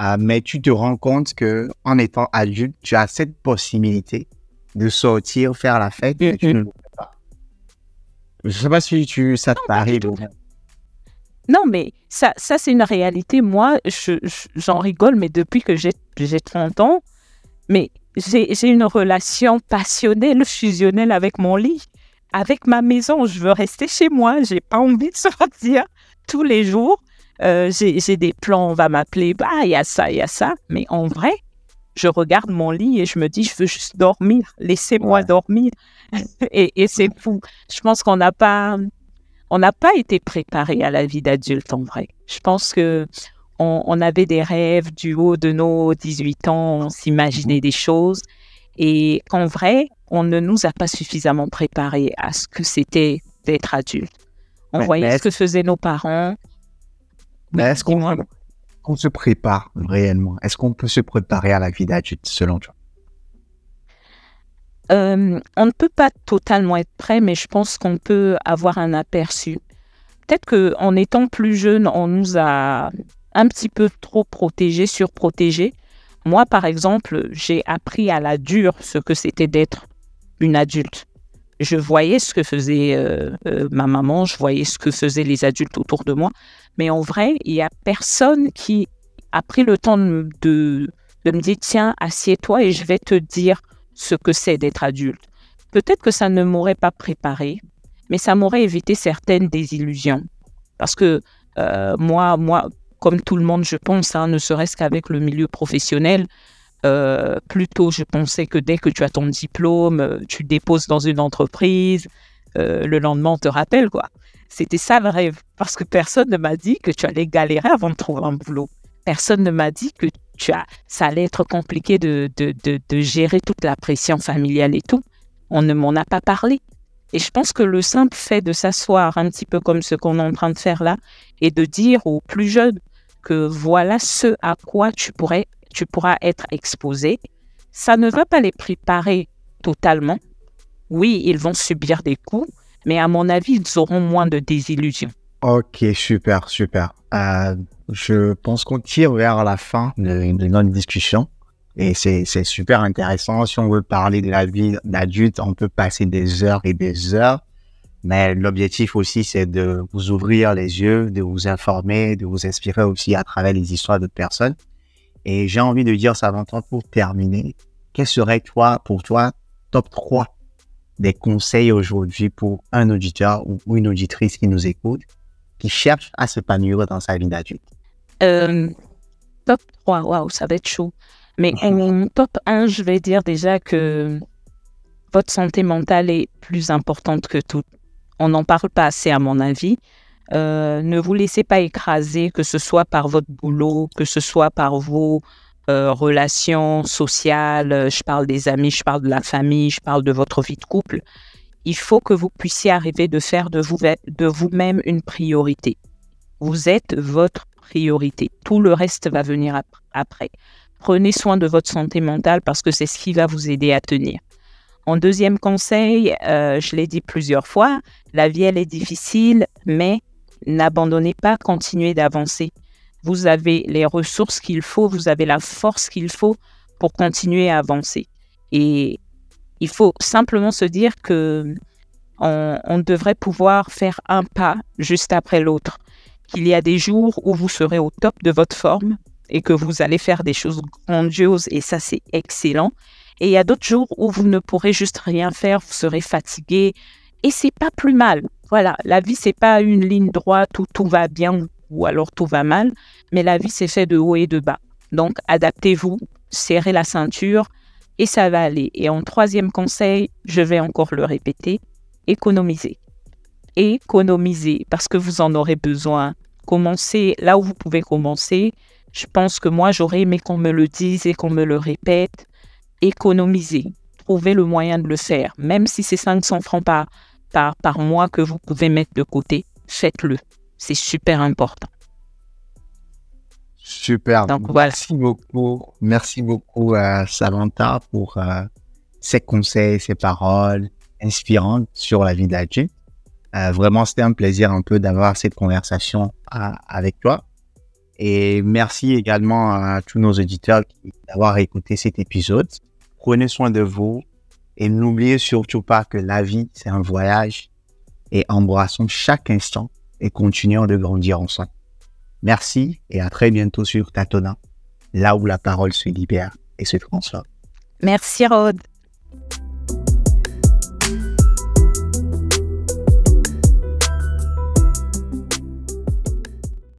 Euh, mais tu te rends compte que en étant adulte, tu as cette possibilité de sortir, faire la fête, et tu ne le fais pas. Je sais pas si tu, ça t'arrive. Non, mais ça, ça c'est une réalité. Moi, j'en rigole, mais depuis que j'ai 30 ans, mais j'ai une relation passionnelle, fusionnelle avec mon lit, avec ma maison. Je veux rester chez moi. J'ai pas envie de sortir tous les jours. Euh, j'ai des plans, on va m'appeler, bah, il y a ça, il y a ça. Mais en vrai, je regarde mon lit et je me dis, je veux juste dormir. Laissez-moi dormir. et, et c'est fou. Je pense qu'on n'a pas, on n'a pas été préparé à la vie d'adulte en vrai. Je pense que on, avait des rêves du haut de nos 18 ans, on s'imaginait des choses. Et en vrai, on ne nous a pas suffisamment préparé à ce que c'était d'être adulte. On voyait ce que faisaient nos parents. Mais est-ce qu'on se prépare réellement? Est-ce qu'on peut se préparer à la vie d'adulte selon toi? Euh, On ne peut pas totalement être prêt, mais je pense qu'on peut avoir un aperçu. Peut-être qu'en étant plus jeune, on nous a un petit peu trop protégé, surprotégé. Moi, par exemple, j'ai appris à la dure ce que c'était d'être une adulte. Je voyais ce que faisait euh, euh, ma maman, je voyais ce que faisaient les adultes autour de moi. Mais en vrai, il n'y a personne qui a pris le temps de, de, me dire, tiens, assieds-toi et je vais te dire ce que c'est d'être adulte. Peut-être que ça ne m'aurait pas préparé, mais ça m'aurait évité certaines désillusions. Parce que euh, moi, moi, comme tout le monde, je pense, hein, ne serait-ce qu'avec le milieu professionnel. Euh, plutôt, je pensais que dès que tu as ton diplôme, euh, tu déposes dans une entreprise, euh, le lendemain, on te rappelle, quoi. C'était ça le rêve, parce que personne ne m'a dit que tu allais galérer avant de trouver un boulot. Personne ne m'a dit que tu as, ça allait être compliqué de, de, de, de gérer toute la pression familiale et tout. On ne m'en a pas parlé. Et je pense que le simple fait de s'asseoir un petit peu comme ce qu'on est en train de faire là et de dire aux plus jeunes que voilà ce à quoi tu, pourrais, tu pourras être exposé, ça ne va pas les préparer totalement. Oui, ils vont subir des coups, mais à mon avis, ils auront moins de désillusions. Ok, super, super. Euh, je pense qu'on tire vers la fin de, de notre discussion. Et c'est super intéressant. Si on veut parler de la vie d'adulte, on peut passer des heures et des heures. Mais l'objectif aussi, c'est de vous ouvrir les yeux, de vous informer, de vous inspirer aussi à travers les histoires de personnes. Et j'ai envie de dire ça avant pour terminer. Quel serait toi, pour toi, top 3 des conseils aujourd'hui pour un auditeur ou une auditrice qui nous écoute, qui cherche à s'épanouir dans sa vie d'adulte? Euh, top 3, waouh, ça va être chaud. Mais en top 1, je vais dire déjà que votre santé mentale est plus importante que tout. On n'en parle pas assez, à mon avis. Euh, ne vous laissez pas écraser, que ce soit par votre boulot, que ce soit par vos euh, relations sociales. Je parle des amis, je parle de la famille, je parle de votre vie de couple. Il faut que vous puissiez arriver de faire de, vous, de vous-même une priorité. Vous êtes votre priorité. Tout le reste va venir après. Prenez soin de votre santé mentale parce que c'est ce qui va vous aider à tenir. En deuxième conseil, euh, je l'ai dit plusieurs fois, la vie, elle est difficile, mais n'abandonnez pas, continuez d'avancer. Vous avez les ressources qu'il faut, vous avez la force qu'il faut pour continuer à avancer. Et il faut simplement se dire que on, devrait pouvoir faire un pas juste après l'autre. Qu'il y a des jours où vous serez au top de votre forme et que vous allez faire des choses grandioses et ça c'est excellent. Et il y a d'autres jours où vous ne pourrez juste rien faire, vous serez fatigué. Et c'est pas plus mal. Voilà, la vie, c'est pas une ligne droite où tout va bien ou alors tout va mal, mais la vie, c'est fait de haut et de bas. Donc, adaptez-vous, serrez la ceinture et ça va aller. Et en troisième conseil, je vais encore le répéter, économisez. Économisez parce que vous en aurez besoin commencez là où vous pouvez commencer. Je pense que moi, j'aurais aimé qu'on me le dise et qu'on me le répète. Économiser, trouver le moyen de le faire. Même si c'est 500 francs par, par, par mois que vous pouvez mettre de côté, faites-le. C'est super important. Super. Merci beaucoup. Merci beaucoup, à Samantha, pour euh, ces conseils, ces paroles inspirantes sur la vie de Euh, vraiment, c'était un plaisir un peu d'avoir cette conversation euh, avec toi. Et merci également à tous nos auditeurs d'avoir écouté cet épisode. Prenez soin de vous et n'oubliez surtout pas que la vie, c'est un voyage et embrassons chaque instant et continuons de grandir ensemble. Merci et à très bientôt sur Tatona, là où la parole se libère et se transforme. Merci Rod.